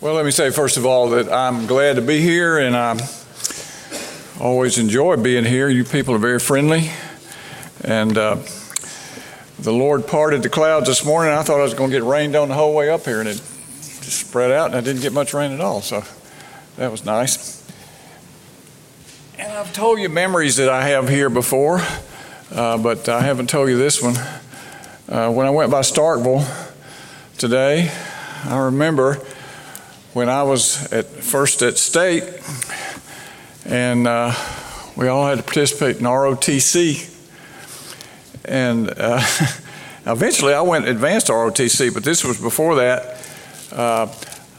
Well, let me say first of all that I'm glad to be here and I always enjoy being here. You people are very friendly. And uh, the Lord parted the clouds this morning. I thought I was going to get rained on the whole way up here and it just spread out and I didn't get much rain at all. So that was nice. And I've told you memories that I have here before, uh, but I haven't told you this one. Uh, when I went by Starkville today, I remember when I was at first at state, and uh, we all had to participate in ROTC. And uh, eventually I went advanced ROTC, but this was before that. Uh,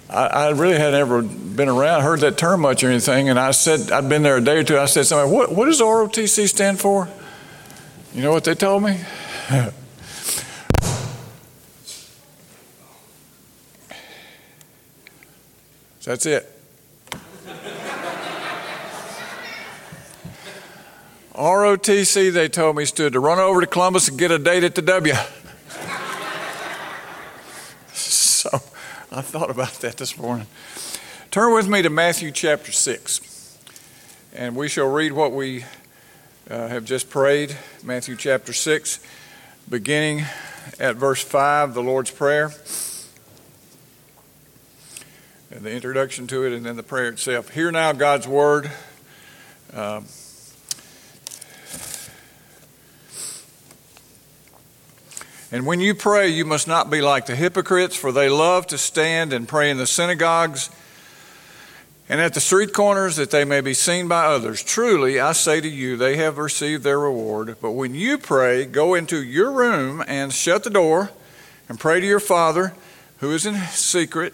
I, I, really had never been around, heard that term much or anything. And I said, I'd been there a day or two. I said, somebody, what, what does ROTC stand for? You know what they told me? That's it. ROTC, they told me, stood to run over to Columbus and get a date at the W. so I thought about that this morning. Turn with me to Matthew chapter 6, and we shall read what we uh, have just prayed. Matthew chapter 6, beginning at verse 5, the Lord's Prayer and the introduction to it, and then the prayer itself. Hear now God's word. Um, and when you pray, you must not be like the hypocrites, for they love to stand and pray in the synagogues and at the street corners that they may be seen by others. Truly, I say to you, they have received their reward. But when you pray, go into your room and shut the door and pray to your Father who is in secret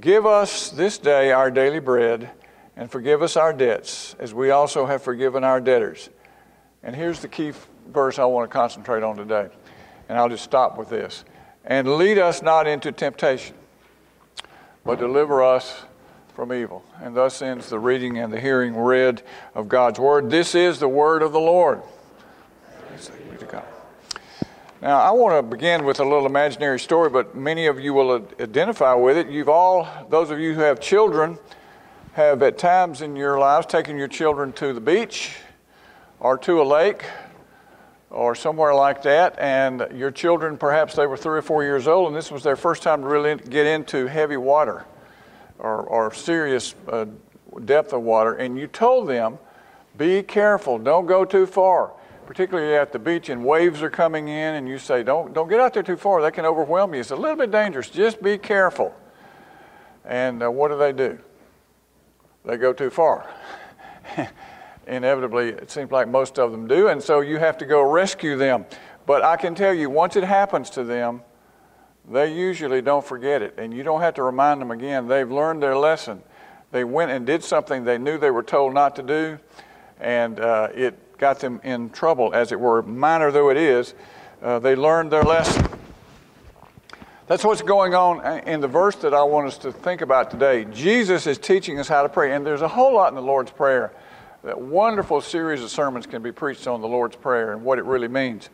Give us this day our daily bread, and forgive us our debts, as we also have forgiven our debtors. And here's the key verse I want to concentrate on today. And I'll just stop with this. And lead us not into temptation, but deliver us from evil. And thus ends the reading and the hearing read of God's word. This is the word of the Lord. Now, I want to begin with a little imaginary story, but many of you will identify with it. You've all, those of you who have children, have at times in your lives taken your children to the beach or to a lake or somewhere like that, and your children, perhaps they were three or four years old, and this was their first time to really get into heavy water or, or serious uh, depth of water, and you told them, be careful, don't go too far particularly at the beach and waves are coming in and you say, don't, don't get out there too far, that can overwhelm you. It's a little bit dangerous. Just be careful. And uh, what do they do? They go too far. Inevitably, it seems like most of them do, and so you have to go rescue them. But I can tell you, once it happens to them, they usually don't forget it, and you don't have to remind them again. They've learned their lesson. They went and did something they knew they were told not to do, and uh, it got them in trouble, as it were, minor though it is. Uh, they learned their lesson. That's what's going on in the verse that I want us to think about today. Jesus is teaching us how to pray, and there's a whole lot in the Lord's Prayer. That wonderful series of sermons can be preached on the Lord's Prayer and what it really means.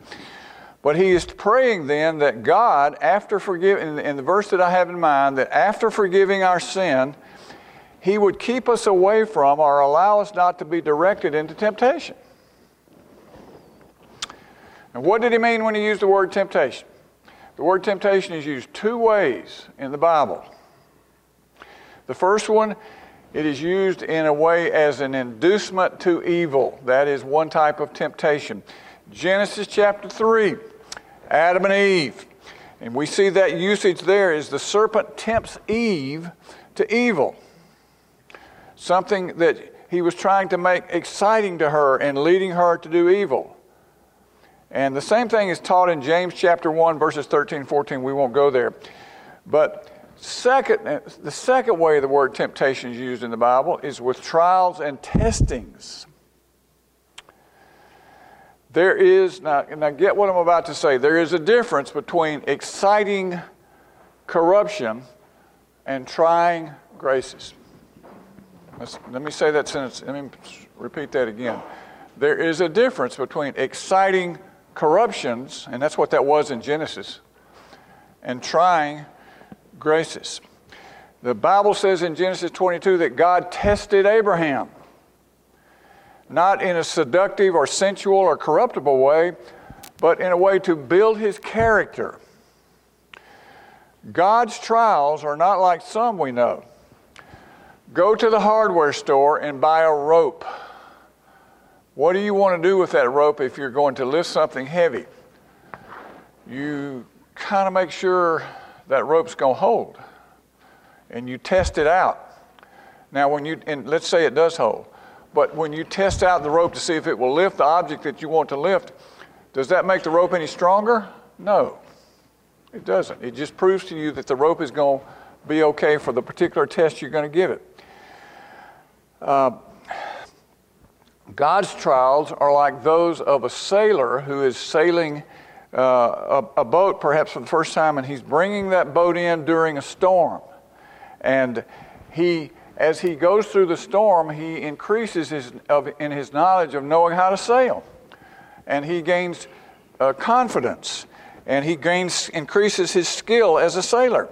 But he is praying then that God, after forgiving, in the verse that I have in mind, that after forgiving our sin, he would keep us away from or allow us not to be directed into temptation. And what did he mean when he used the word temptation? The word temptation is used two ways in the Bible. The first one, it is used in a way as an inducement to evil. That is one type of temptation. Genesis chapter 3, Adam and Eve. And we see that usage there is the serpent tempts Eve to evil. Something that he was trying to make exciting to her and leading her to do evil. And the same thing is taught in James chapter 1, verses 13 and 14. We won't go there. But Second, uh, the second way the word temptation is used in the Bible is with trials and testings. There is, now, now get what I'm about to say, there is a difference between exciting corruption and trying graces. Let's, let me say that sentence, let me repeat that again. There is a difference between exciting corruptions, and that's what that was in Genesis, and trying graces. The Bible says in Genesis 22 that God tested Abraham not in a seductive or sensual or corruptible way, but in a way to build his character. God's trials are not like some we know. Go to the hardware store and buy a rope. What do you want to do with that rope if you're going to lift something heavy? You kind of make sure that rope's going to hold and you test it out. Now, when you, and let's say it does hold. But when you test out the rope to see if it will lift the object that you want to lift, does that make the rope any stronger? No, it doesn't. It just proves to you that the rope is going to be okay for the particular test you're going to give it. Uh, God's trials are like those of a sailor who is sailing uh, a, a boat, perhaps for the first time, and he's bringing that boat in during a storm. And he as he goes through the storm, he increases his, of, in his knowledge of knowing how to sail. And he gains uh, confidence and he gains, increases his skill as a sailor.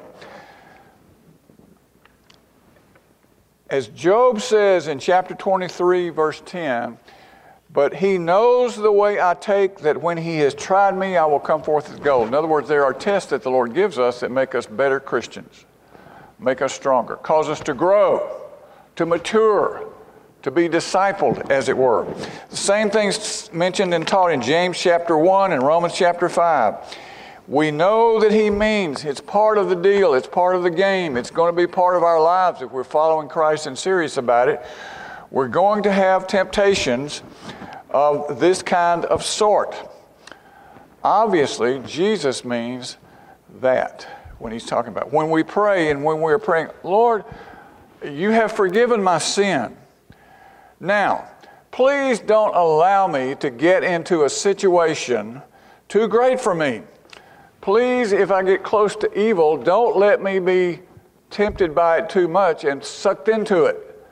As Job says in chapter 23, verse 10, but he knows the way I take, that when he has tried me, I will come forth as gold. In other words, there are tests that the Lord gives us that make us better Christians make us stronger, cause us to grow, to mature, to be discipled, as it were. The same things mentioned and taught in James chapter 1 and Romans chapter 5. We know that He means it's part of the deal, it's part of the game, it's going to be part of our lives if we're following Christ and serious about it. We're going to have temptations of this kind of sort. Obviously, Jesus means that when he's talking about. When we pray and when we're praying, Lord, you have forgiven my sin. Now, please don't allow me to get into a situation too great for me. Please, if I get close to evil, don't let me be tempted by it too much and sucked into it.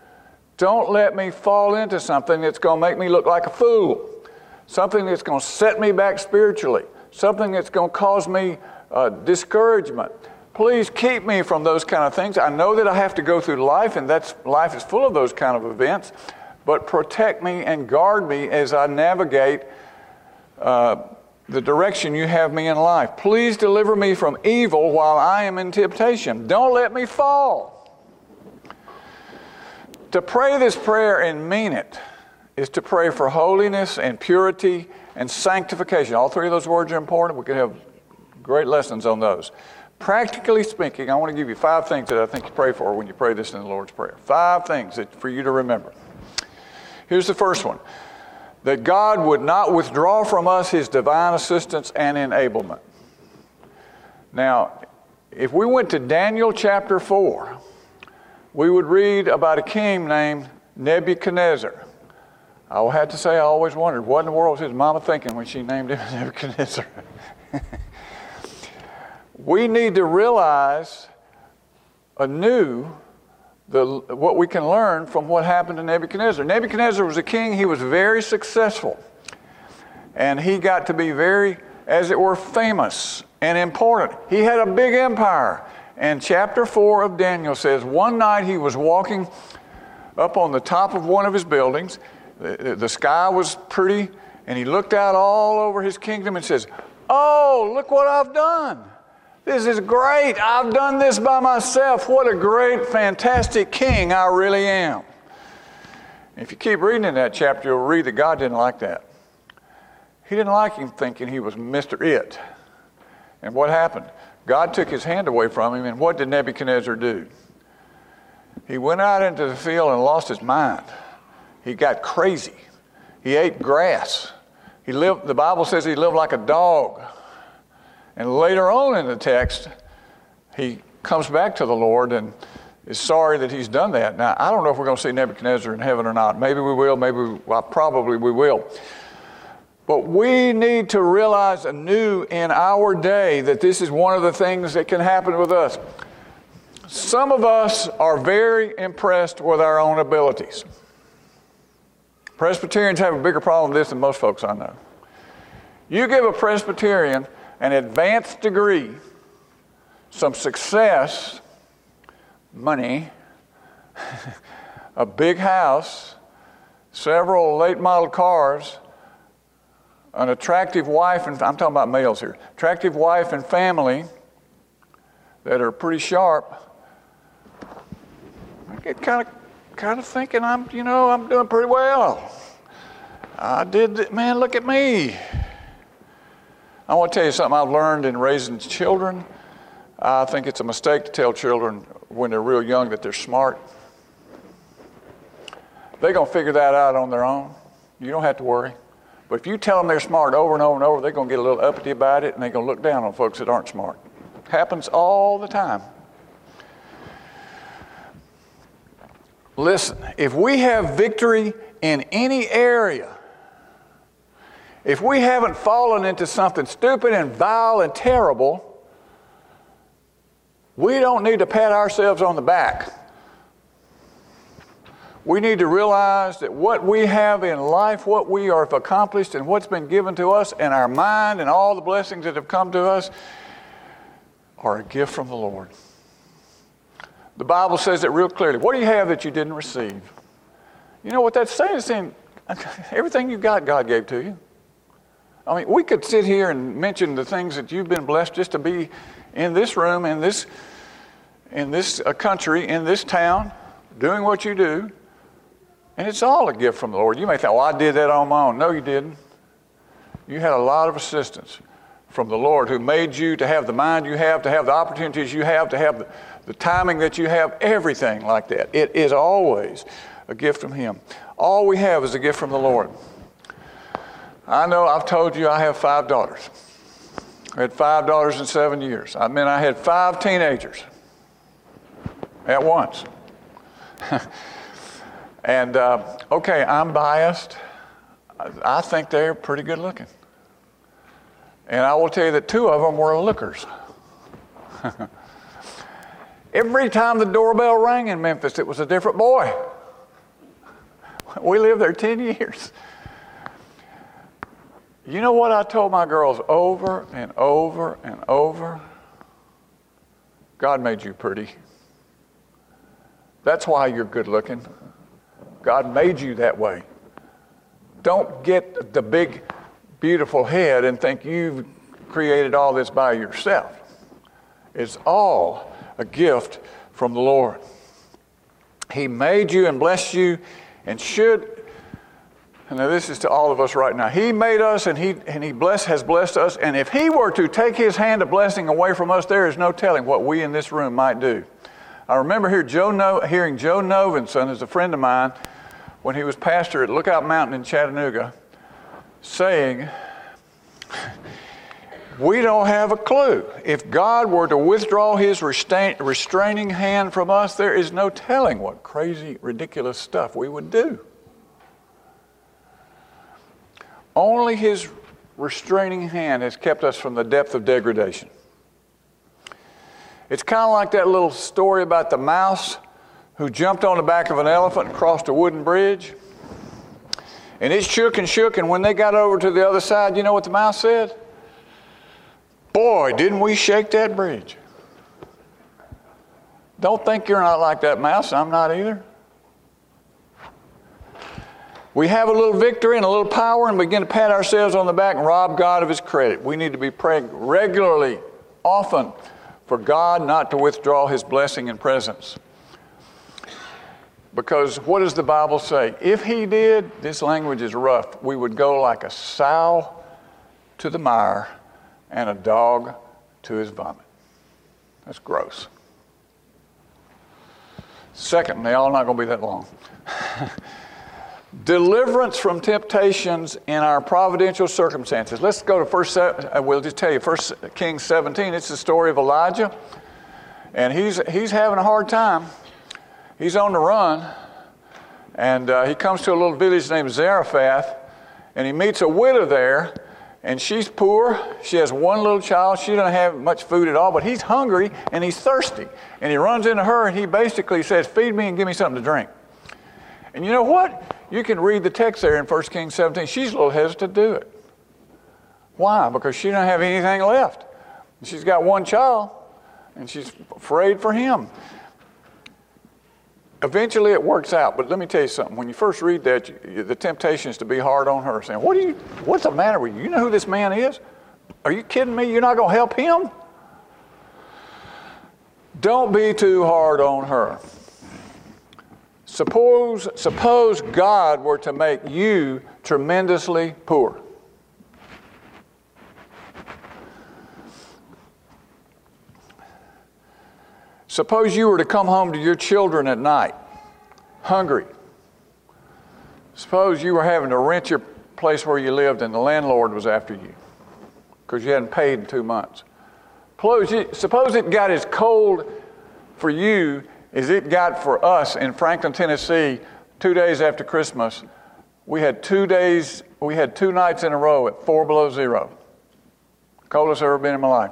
Don't let me fall into something that's going to make me look like a fool, something that's going to set me back spiritually, something that's going to cause me uh, discouragement. Please keep me from those kind of things. I know that I have to go through life, and that's life is full of those kind of events. But protect me and guard me as I navigate uh, the direction you have me in life. Please deliver me from evil while I am in temptation. Don't let me fall. To pray this prayer and mean it is to pray for holiness and purity and sanctification. All three of those words are important. We could have Great lessons on those. Practically speaking, I want to give you five things that I think you pray for when you pray this in the Lord's Prayer. Five things that, for you to remember. Here's the first one that God would not withdraw from us his divine assistance and enablement. Now, if we went to Daniel chapter 4, we would read about a king named Nebuchadnezzar. I will have to say, I always wondered what in the world was his mama thinking when she named him Nebuchadnezzar. we need to realize anew the, what we can learn from what happened to Nebuchadnezzar. Nebuchadnezzar was a king, he was very successful. And he got to be very, as it were, famous and important. He had a big empire. And chapter 4 of Daniel says one night he was walking up on the top of one of his buildings. The, the sky was pretty, and he looked out all over his kingdom and says, Oh, look what I've done. This is great. I've done this by myself. What a great, fantastic king I really am. If you keep reading in that chapter, you'll read that God didn't like that. He didn't like him thinking he was Mr. It. And what happened? God took his hand away from him, and what did Nebuchadnezzar do? He went out into the field and lost his mind. He got crazy. He ate grass. He lived, the Bible says he lived like a dog. And later on in the text, he comes back to the Lord and is sorry that he's done that. Now, I don't know if we're going to see Nebuchadnezzar in heaven or not. Maybe we will, maybe, we, well, probably we will. But we need to realize anew in our day that this is one of the things that can happen with us. Some of us are very impressed with our own abilities. Presbyterians have a bigger problem with this than most folks I know. You give a Presbyterian an advanced degree, some success, money, a big house, several late model cars, an attractive wife, and I'm talking about males here, attractive wife and family that are pretty sharp, I get kind of kind of thinking I'm, you know, I'm doing pretty well. I did, man, look at me. I want to tell you something I've learned in raising children. I think it's a mistake to tell children when they're real young that they're smart. They're going to figure that out on their own. You don't have to worry. But if you tell them they're smart over and over and over, they're going to get a little uppity about it and they're going to look down on folks that aren't smart. Happens all the time. Listen, if we have victory in any area, if we haven't fallen into something stupid and vile and terrible, we don't need to pat ourselves on the back. We need to realize that what we have in life, what we have accomplished, and what's been given to us, and our mind, and all the blessings that have come to us, are a gift from the Lord. The Bible says it real clearly. What do you have that you didn't receive? You know what that's saying? It's saying everything you got, God gave to you. I mean, we could sit here and mention the things that you've been blessed just to be in this room, in this, in this uh, country, in this town, doing what you do. And it's all a gift from the Lord. You may think, well, I did that on my own. No, you didn't. You had a lot of assistance from the Lord who made you to have the mind you have, to have the opportunities you have, to have the, the timing that you have, everything like that. It is always a gift from Him. All we have is a gift from the Lord. I know I've told you I have five daughters. I had five daughters in seven years. I mean, I had five teenagers at once. And uh, okay, I'm biased. I think they're pretty good looking. And I will tell you that two of them were lookers. Every time the doorbell rang in Memphis, it was a different boy. We lived there 10 years. You know what I told my girls over and over and over? God made you pretty. That's why you're good looking. God made you that way. Don't get the big, beautiful head and think you've created all this by yourself. It's all a gift from the Lord. He made you and blessed you and should and now this is to all of us right now. He made us and he and he bless, has blessed us. And if he were to take his hand of blessing away from us, there is no telling what we in this room might do. I remember here Joe no, hearing Joe Novenson, as a friend of mine, when he was pastor at Lookout Mountain in Chattanooga, saying, We don't have a clue. If God were to withdraw his restraining hand from us, there is no telling what crazy, ridiculous stuff we would do. Only his restraining hand has kept us from the depth of degradation. It's kind of like that little story about the mouse who jumped on the back of an elephant and crossed a wooden bridge. And it shook and shook, and when they got over to the other side, you know what the mouse said? Boy, didn't we shake that bridge. Don't think you're not like that mouse. I'm not either. We have a little victory and a little power and begin to pat ourselves on the back and rob God of his credit. We need to be praying regularly, often, for God not to withdraw his blessing and presence. Because what does the Bible say? If he did, this language is rough, we would go like a sow to the mire and a dog to his vomit. That's gross. Second, they all not going to be that long. Deliverance from temptations in our providential circumstances. Let's go to first. Uh, we'll just tell you First Kings 17. It's the story of Elijah. And he's, he's having a hard time. He's on the run. And uh, he comes to a little village named Zarephath, and he meets a widow there, and she's poor. She has one little child. She doesn't have much food at all, but he's hungry and he's thirsty. And he runs into her, and he basically says, Feed me and give me something to drink. And you know what? You can read the text there in 1 Kings 17. She's a little hesitant to do it. Why? Because she doesn't have anything left. She's got one child, and she's afraid for him. Eventually, it works out. But let me tell you something. When you first read that, you, the temptation is to be hard on her, saying, "What do you? What's the matter with you? You know who this man is? Are you kidding me? You're not going to help him?" Don't be too hard on her. Suppose, suppose God were to make you tremendously poor. Suppose you were to come home to your children at night, hungry. Suppose you were having to rent your place where you lived and the landlord was after you because you hadn't paid in two months. Suppose it got as cold for you as it got for us in Franklin, Tennessee, two days after Christmas. We had two days, we had two nights in a row at four below zero. Coldest I've ever been in my life.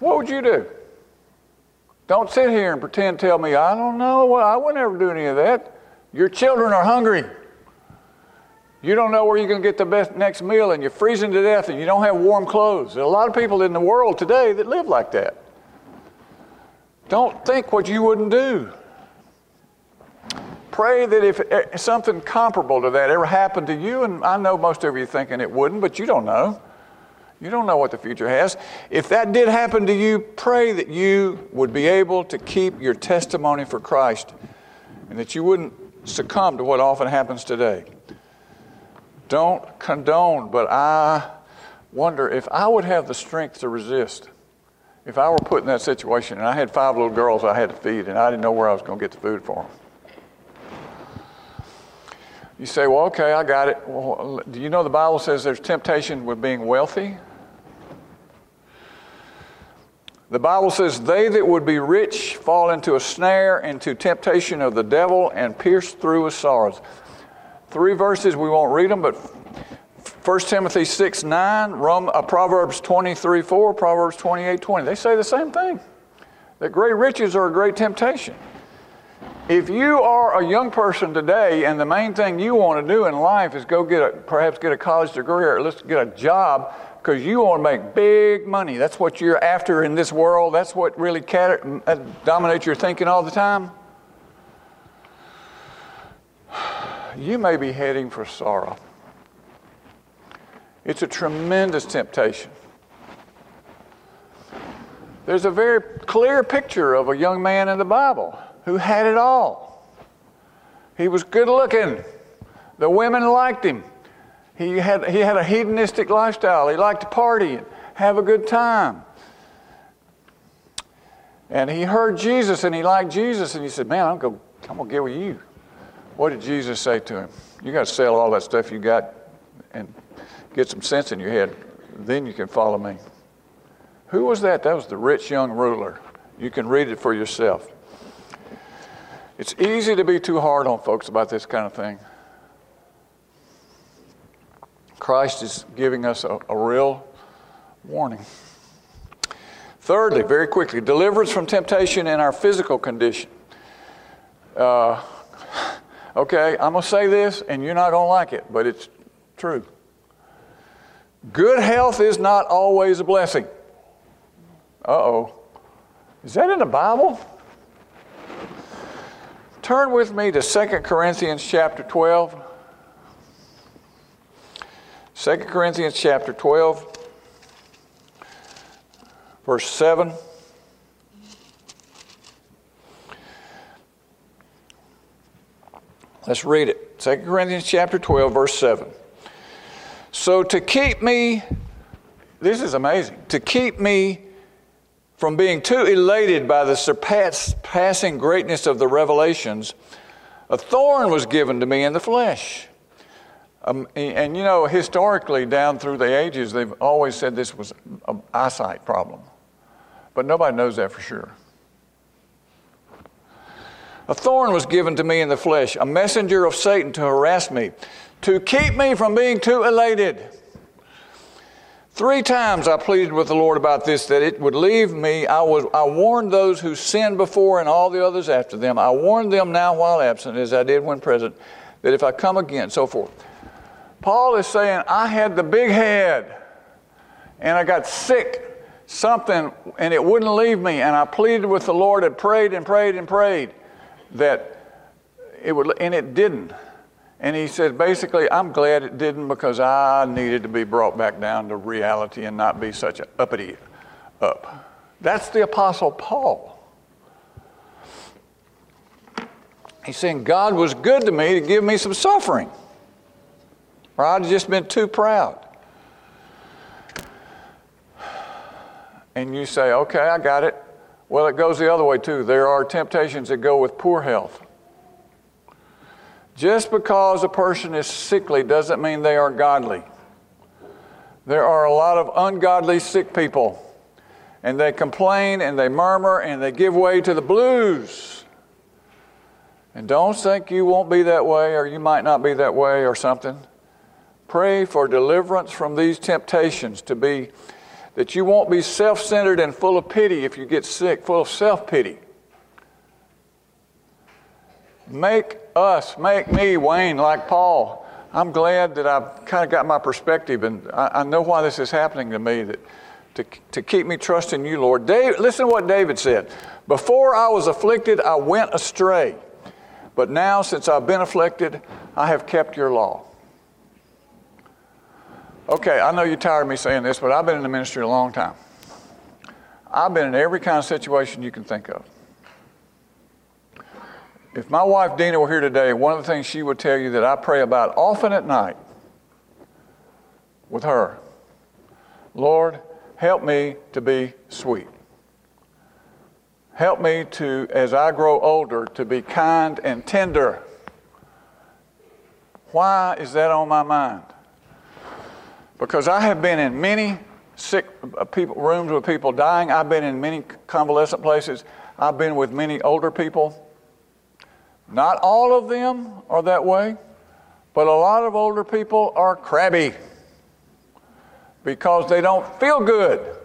What would you do? Don't sit here and pretend tell me, I don't know. Well, I would never do any of that. Your children are hungry. You don't know where you're going to get the best next meal, and you're freezing to death, and you don't have warm clothes. There are a lot of people in the world today that live like that. Don't think what you wouldn't do. Pray that if eh, something comparable to that ever happened to you, and I know most of you thinking it wouldn't, but you don't know. You don't know what the future has. If that did happen to you, pray that you would be able to keep your testimony for Christ and that you wouldn't succumb to what often happens today. Don't condone, but I wonder if I would have the strength to resist. If I were put in that situation and I had five little girls I had to feed and I didn't know where I was going to get the food for them. You say, well, okay, I got it. Well, do you know the Bible says there's temptation with being wealthy? The Bible says, They that would be rich fall into a snare, into temptation of the devil, and pierce through with sorrows. Three verses, we won't read them, but 1 Timothy 6 9, Rome, uh, Proverbs 23 4, Proverbs 28 20. They say the same thing that great riches are a great temptation. If you are a young person today and the main thing you want to do in life is go get a, perhaps get a college degree or let's get a job, because you want to make big money. That's what you're after in this world. That's what really uh, dominates your thinking all the time. You may be heading for sorrow. It's a tremendous temptation. There's a very clear picture of a young man in the Bible who had it all. He was good looking. The women liked him. He had, he had a hedonistic lifestyle. He liked to party and have a good time. And he heard Jesus and he liked Jesus and he said, Man, I'm going I'm going to get with you. What did Jesus say to him? You got to sell all that stuff you got get some sense in your head. Then you can follow me. Who was that? That was the rich young ruler. You can read it for yourself. It's easy to be too hard on folks about this kind of thing. Christ is giving us a, a real warning. Thirdly, very quickly, deliverance from temptation in our physical condition. Uh, okay, I'm going to say this, and you're not going to like it, but it's true. Good health is not always a blessing. Uh oh. Is that in the Bible? Turn with me to 2 Corinthians chapter 12. 2 Corinthians chapter 12, verse 7. Let's read it. 2 Corinthians chapter 12, verse 7. So to keep me, this is amazing, to keep me from being too elated by the surpassing greatness of the revelations, a thorn was given to me in the flesh Um, and, and, you know, historically, down through the ages, they've always said this was an eyesight problem. But nobody knows that for sure. A thorn was given to me in the flesh, a messenger of Satan to harass me, to keep me from being too elated. Three times I pleaded with the Lord about this, that it would leave me. I, was, I warned those who sinned before and all the others after them. I warned them now while absent, as I did when present, that if I come again, so forth. Paul is saying, I had the big head and I got sick, something, and it wouldn't leave me. And I pleaded with the Lord and prayed and prayed and prayed that it would, and it didn't. And he said, basically, I'm glad it didn't because I needed to be brought back down to reality and not be such an uppity up. That's the Apostle Paul. He's saying God was good to me to give me some suffering, or I'd just been too proud. And you say, okay, I got it. Well, it goes the other way too. There are temptations that go with poor health. Just because a person is sickly doesn't mean they are godly. There are a lot of ungodly sick people, and they complain and they murmur and they give way to the blues. And don't think you won't be that way or you might not be that way or something. Pray for deliverance from these temptations to be that you won't be self centered and full of pity if you get sick, full of self pity. Make us, make me, Wayne, like Paul. I'm glad that I've kind of got my perspective and I, I know why this is happening to me, that, to, to keep me trusting you, Lord. Dave, listen to what David said. Before I was afflicted, I went astray. But now, since I've been afflicted, I have kept your law. Okay, I know you're tired of me saying this, but I've been in the ministry a long time. I've been in every kind of situation you can think of. If my wife Dina were here today, one of the things she would tell you that I pray about often at night with her Lord, help me to be sweet. Help me to, as I grow older, to be kind and tender. Why is that on my mind? Because I have been in many sick uh, people, rooms with people dying. I've been in many convalescent places. I've been with many older people not all of them are that way, but a lot of older people are crabby because they don't feel good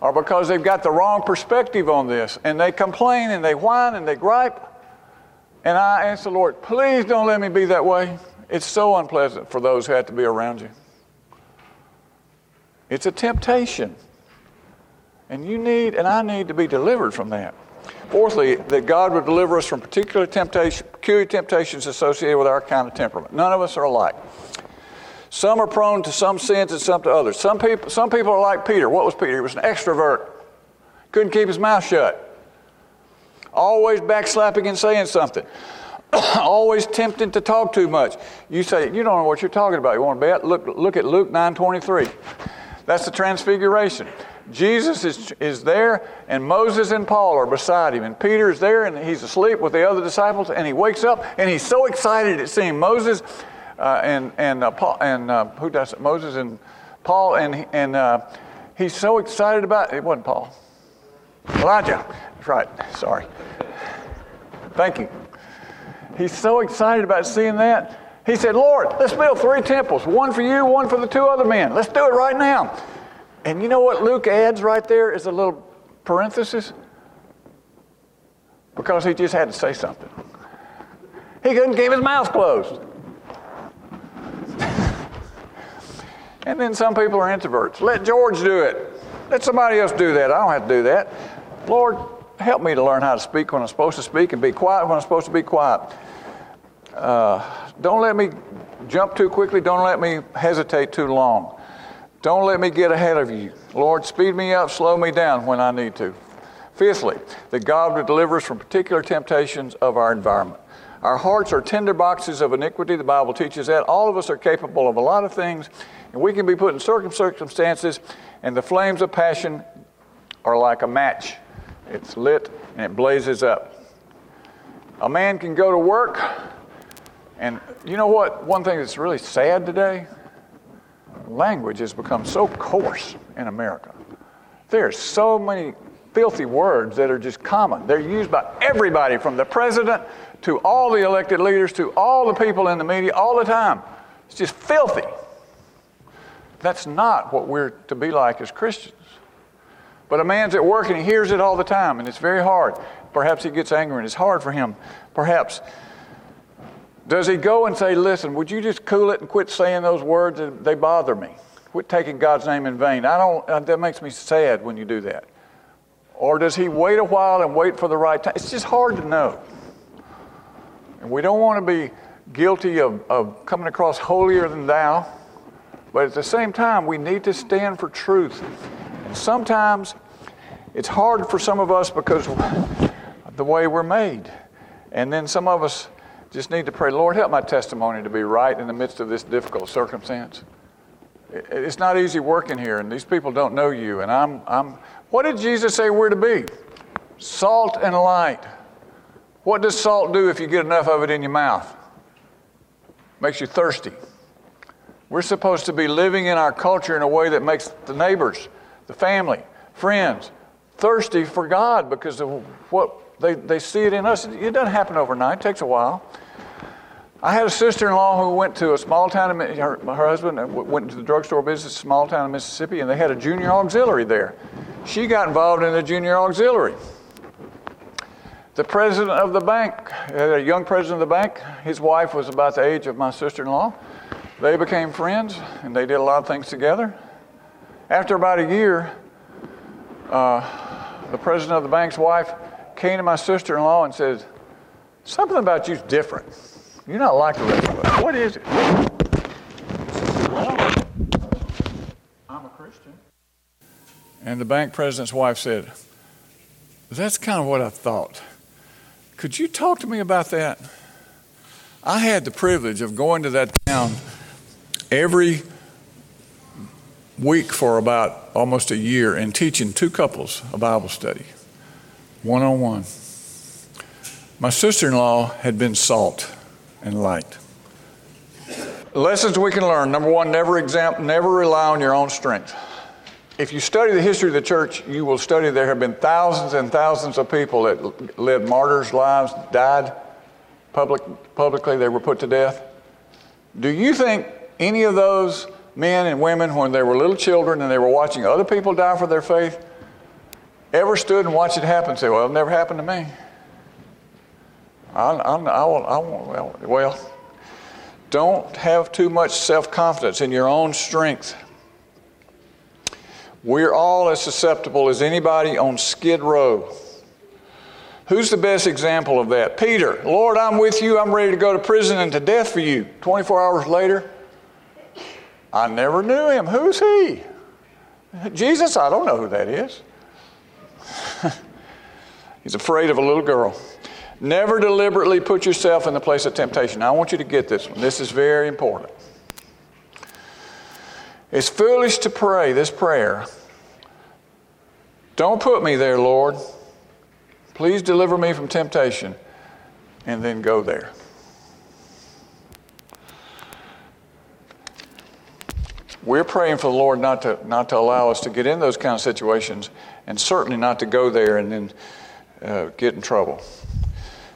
or because they've got the wrong perspective on this and they complain and they whine and they gripe. And I ask the Lord, please don't let me be that way. It's so unpleasant for those who have to be around you. It's a temptation. And you need, and I need to be delivered from that. Fourthly, that God would deliver us from particular temptation, peculiar temptations associated with our kind of temperament. None of us are alike. Some are prone to some sins and some to others. Some people, some people are like Peter. What was Peter? He was an extrovert. Couldn't keep his mouth shut. Always backslapping and saying something. Always tempting to talk too much. You say, you don't know what you're talking about. You want to bet? Look, look at Luke 9.23. That's the transfiguration. Jesus is, is there, and Moses and Paul are beside him. And Peter is there, and he's asleep with the other disciples, and he wakes up, and he's so excited at seeing Moses uh, and, and, uh, Paul, and uh, who does it? Moses and Paul, and, and uh, he's so excited about it. wasn't Paul. Elijah. That's right. Sorry. Thank you. He's so excited about seeing that. He said, Lord, let's build three temples one for you, one for the two other men. Let's do it right now. And you know what Luke adds right there is a little parenthesis? Because he just had to say something. He couldn't keep his mouth closed. and then some people are introverts. Let George do it. Let somebody else do that. I don't have to do that. Lord, help me to learn how to speak when I'm supposed to speak and be quiet when I'm supposed to be quiet. Uh, don't let me jump too quickly. Don't let me hesitate too long. Don't let me get ahead of you. Lord, speed me up, slow me down when I need to. Fifthly, that God would deliver us from particular temptations of our environment. Our hearts are tinder boxes of iniquity. The Bible teaches that. All of us are capable of a lot of things, and we can be put in certain circumstances, and the flames of passion are like a match. It's lit and it blazes up. A man can go to work And you know what? One thing that's really sad today language has become so coarse in America. There's so many filthy words that are just common. They're used by everybody from the president to all the elected leaders to all the people in the media all the time. It's just filthy. That's not what we're to be like as Christians. But a man's at work and he hears it all the time, and it's very hard. Perhaps he gets angry and it's hard for him. Perhaps. Does he go and say, Listen, would you just cool it and quit saying those words? They bother me. Quit taking God's name in vain. I don't, uh, that makes me sad when you do that. Or does he wait a while and wait for the right time? It's just hard to know. And we don't want to be guilty of, of coming across holier than thou, but at the same time, we need to stand for truth. And sometimes it's hard for some of us because the way we're made. And then some of us just need to pray, Lord, help my testimony to be right in the midst of this difficult circumstance. It's not easy working here, and these people don't know you. And I'm, I'm, what did Jesus say we're to be? Salt and light. What does salt do if you get enough of it in your mouth? Makes you thirsty. We're supposed to be living in our culture in a way that makes the neighbors, the family, friends thirsty for God because of what they, they see it in us. It doesn't happen overnight, it takes a while. I had a sister in law who went to a small town, her, her husband went into the drugstore business, small town in Mississippi, and they had a junior auxiliary there. She got involved in the junior auxiliary. The president of the bank, a young president of the bank, his wife was about the age of my sister in law. They became friends and they did a lot of things together. After about a year, uh, the president of the bank's wife came to my sister in law and said, Something about you's different. You're not like the rest of us. What is it? Well, I'm a Christian. And the bank president's wife said, That's kind of what I thought. Could you talk to me about that? I had the privilege of going to that town every week for about almost a year and teaching two couples a Bible study, one on one. My sister in law had been salt and light. Lessons we can learn. Number one, never, exam- never rely on your own strength. If you study the history of the church, you will study there have been thousands and thousands of people that lived martyrs' lives, died public, publicly, they were put to death. Do you think any of those men and women, when they were little children and they were watching other people die for their faith, ever stood and watched it happen say, Well, it never happened to me? I, I, I, will, I won't, well, don't have too much self confidence in your own strength. We're all as susceptible as anybody on Skid Row. Who's the best example of that? Peter. Lord, I'm with you. I'm ready to go to prison and to death for you. 24 hours later, I never knew him. Who's he? Jesus? I don't know who that is. He's afraid of a little girl. Never deliberately put yourself in the place of temptation. Now, I want you to get this one. This is very important. It's foolish to pray this prayer. Don't put me there, Lord. Please deliver me from temptation. And then go there. We're praying for the Lord not to, not to allow us to get in those kind of situations and certainly not to go there and then uh, get in trouble.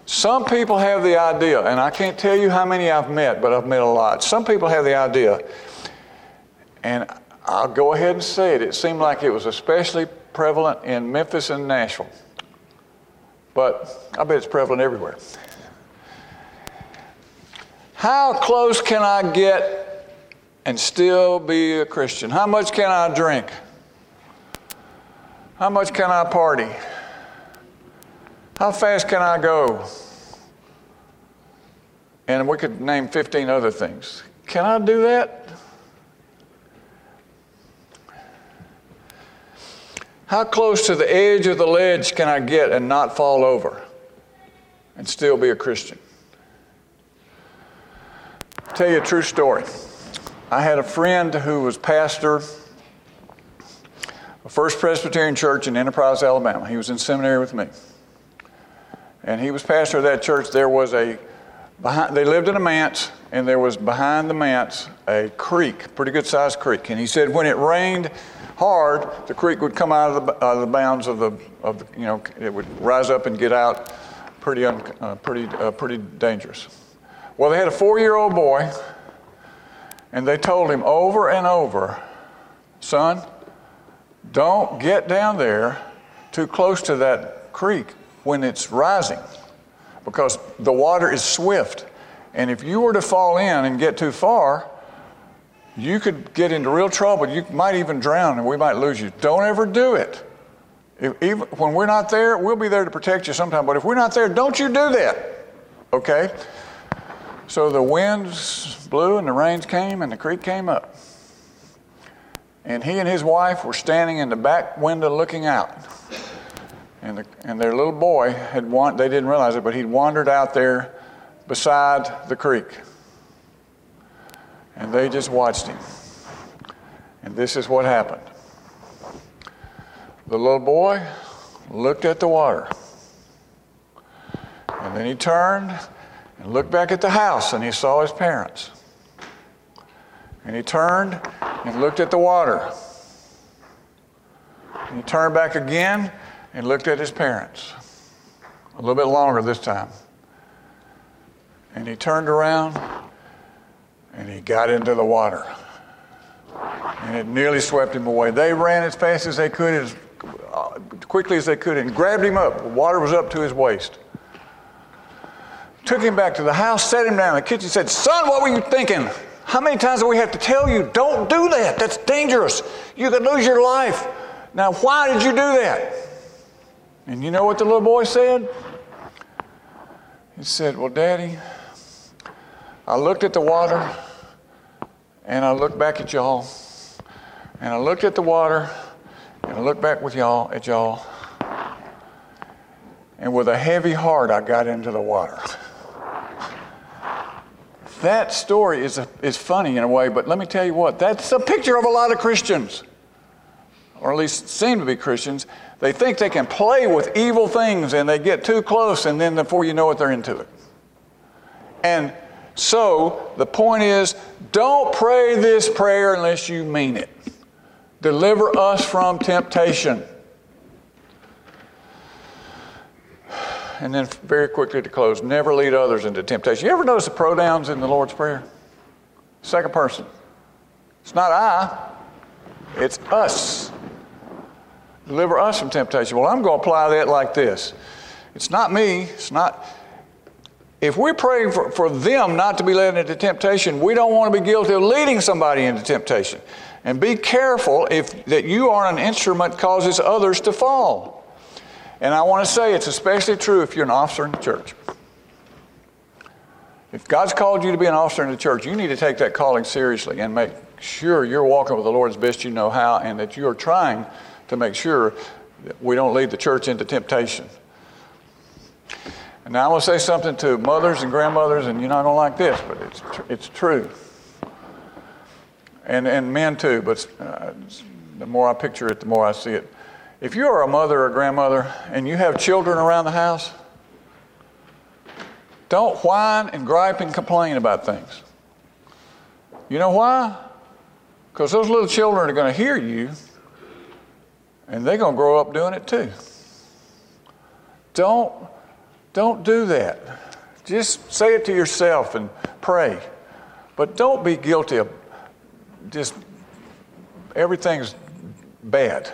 Some people have the idea, and I can't tell you how many I've met, but I've met a lot. Some people have the idea, and I'll go ahead and say it. It seemed like it was especially prevalent in Memphis and Nashville, but I bet it's prevalent everywhere. How close can I get and still be a Christian? How much can I drink? How much can I party? How fast can I go? And we could name 15 other things. Can I do that? How close to the edge of the ledge can I get and not fall over and still be a Christian? I'll tell you a true story. I had a friend who was pastor of First Presbyterian Church in Enterprise, Alabama. He was in seminary with me and he was pastor of that church, there was a, behind, they lived in a manse, and there was behind the manse a creek, pretty good sized creek. And he said when it rained hard, the creek would come out of the, out of the bounds of the, of the, you know, it would rise up and get out pretty, un, uh, pretty, uh, pretty dangerous. Well, they had a four year old boy, and they told him over and over, son, don't get down there too close to that creek when it's rising because the water is swift. And if you were to fall in and get too far, you could get into real trouble. You might even drown and we might lose you. Don't ever do it. If, even, when we're not there, we'll be there to protect you sometime. But if we're not there, don't you do that. Okay? So the winds blew and the rains came and the creek came up. And he and his wife were standing in the back window looking out. And, the, and their little boy had want, they didn't realize it, but he'd wandered out there beside the creek. And they just watched him. And this is what happened. The little boy looked at the water. And then he turned and looked back at the house and he saw his parents. And he turned and looked at the water. And he turned back again and looked at his parents. A little bit longer this time. And he turned around and he got into the water. And it nearly swept him away. They ran as fast as they could, as uh, quickly as they could, and grabbed him up. The water was up to his waist. Took him back to the house, set him down in the kitchen, said, Son, what were you thinking? How many times do we have to tell you, don't do that? That's dangerous. You could lose your life. Now, why did you do that? And you know what the little boy said? He said, Well, Daddy, I looked at the water and I looked back at y'all. And I looked at the water and I looked back with y'all at y'all. And with a heavy heart, I got into the water. That story is, a, is funny in a way, but let me tell you what, that's a picture of a lot of Christians, or at least seem to be Christians. They think they can play with evil things and they get too close, and then before you know it, they're into it. And so the point is don't pray this prayer unless you mean it. Deliver us from temptation. And then, very quickly to close, never lead others into temptation. You ever notice the pronouns in the Lord's Prayer? Second person. It's not I, it's us. Deliver us from temptation. Well, I'm going to apply that like this it's not me, it's not if we're praying for, for them not to be led into temptation, we don't want to be guilty of leading somebody into temptation. And be careful if that you are an instrument causes others to fall. And I want to say it's especially true if you're an officer in the church. If God's called you to be an officer in the church, you need to take that calling seriously and make sure you're walking with the Lord as best you know how and that you are trying to make sure that we don't lead the church into temptation. And now I want to say something to mothers and grandmothers, and you know I don't like this, but it's, tr- it's true. And, and men too, but uh, the more I picture it, the more I see it. If you are a mother or grandmother and you have children around the house, don't whine and gripe and complain about things. You know why? Because those little children are going to hear you and they're going to grow up doing it too. Don't don't do that. Just say it to yourself and pray. But don't be guilty of just everything's bad.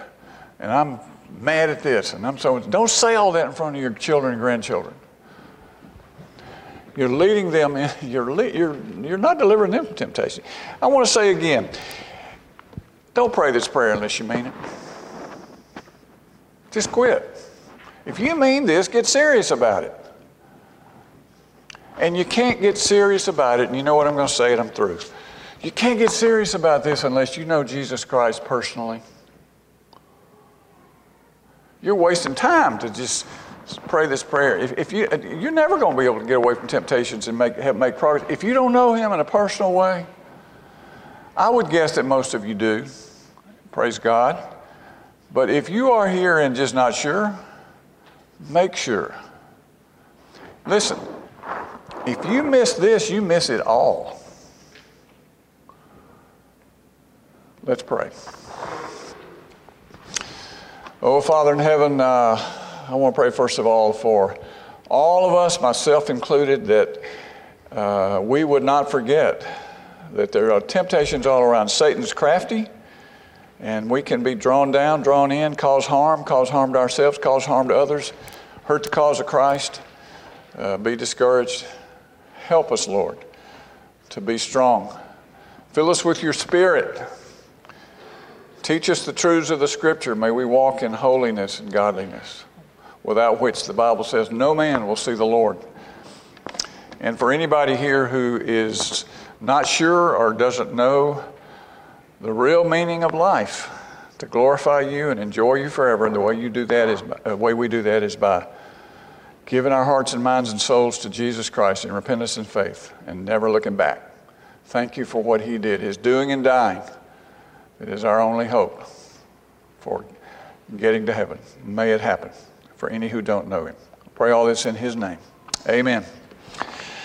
And I'm mad at this and I'm so don't say all that in front of your children and grandchildren. You're leading them in, you're, you're, you're not delivering them from temptation. I want to say again don't pray this prayer unless you mean it. Just quit. If you mean this, get serious about it. And you can't get serious about it, and you know what I'm going to say, and I'm through. You can't get serious about this unless you know Jesus Christ personally. You're wasting time to just pray this prayer. If, if you, you're never going to be able to get away from temptations and make, have, make progress. If you don't know Him in a personal way, I would guess that most of you do. Praise God. But if you are here and just not sure, make sure. Listen, If you miss this, you miss it all. Let's pray. Oh, Father in heaven, uh, I want to pray first of all for all of us, myself included, that uh, we would not forget that there are temptations all around. Satan's crafty, and we can be drawn down, drawn in, cause harm, cause harm to ourselves, cause harm to others, hurt the cause of Christ, uh, be discouraged. Help us, Lord, to be strong. Fill us with your spirit. Teach us the truths of the Scripture. May we walk in holiness and godliness, without which the Bible says no man will see the Lord. And for anybody here who is not sure or doesn't know the real meaning of life, to glorify you and enjoy you forever, and the way you do that is the way we do that is by giving our hearts and minds and souls to Jesus Christ in repentance and faith, and never looking back. Thank you for what He did, His doing and dying. It is our only hope for getting to heaven. May it happen for any who don't know Him. I pray all this in His name. Amen.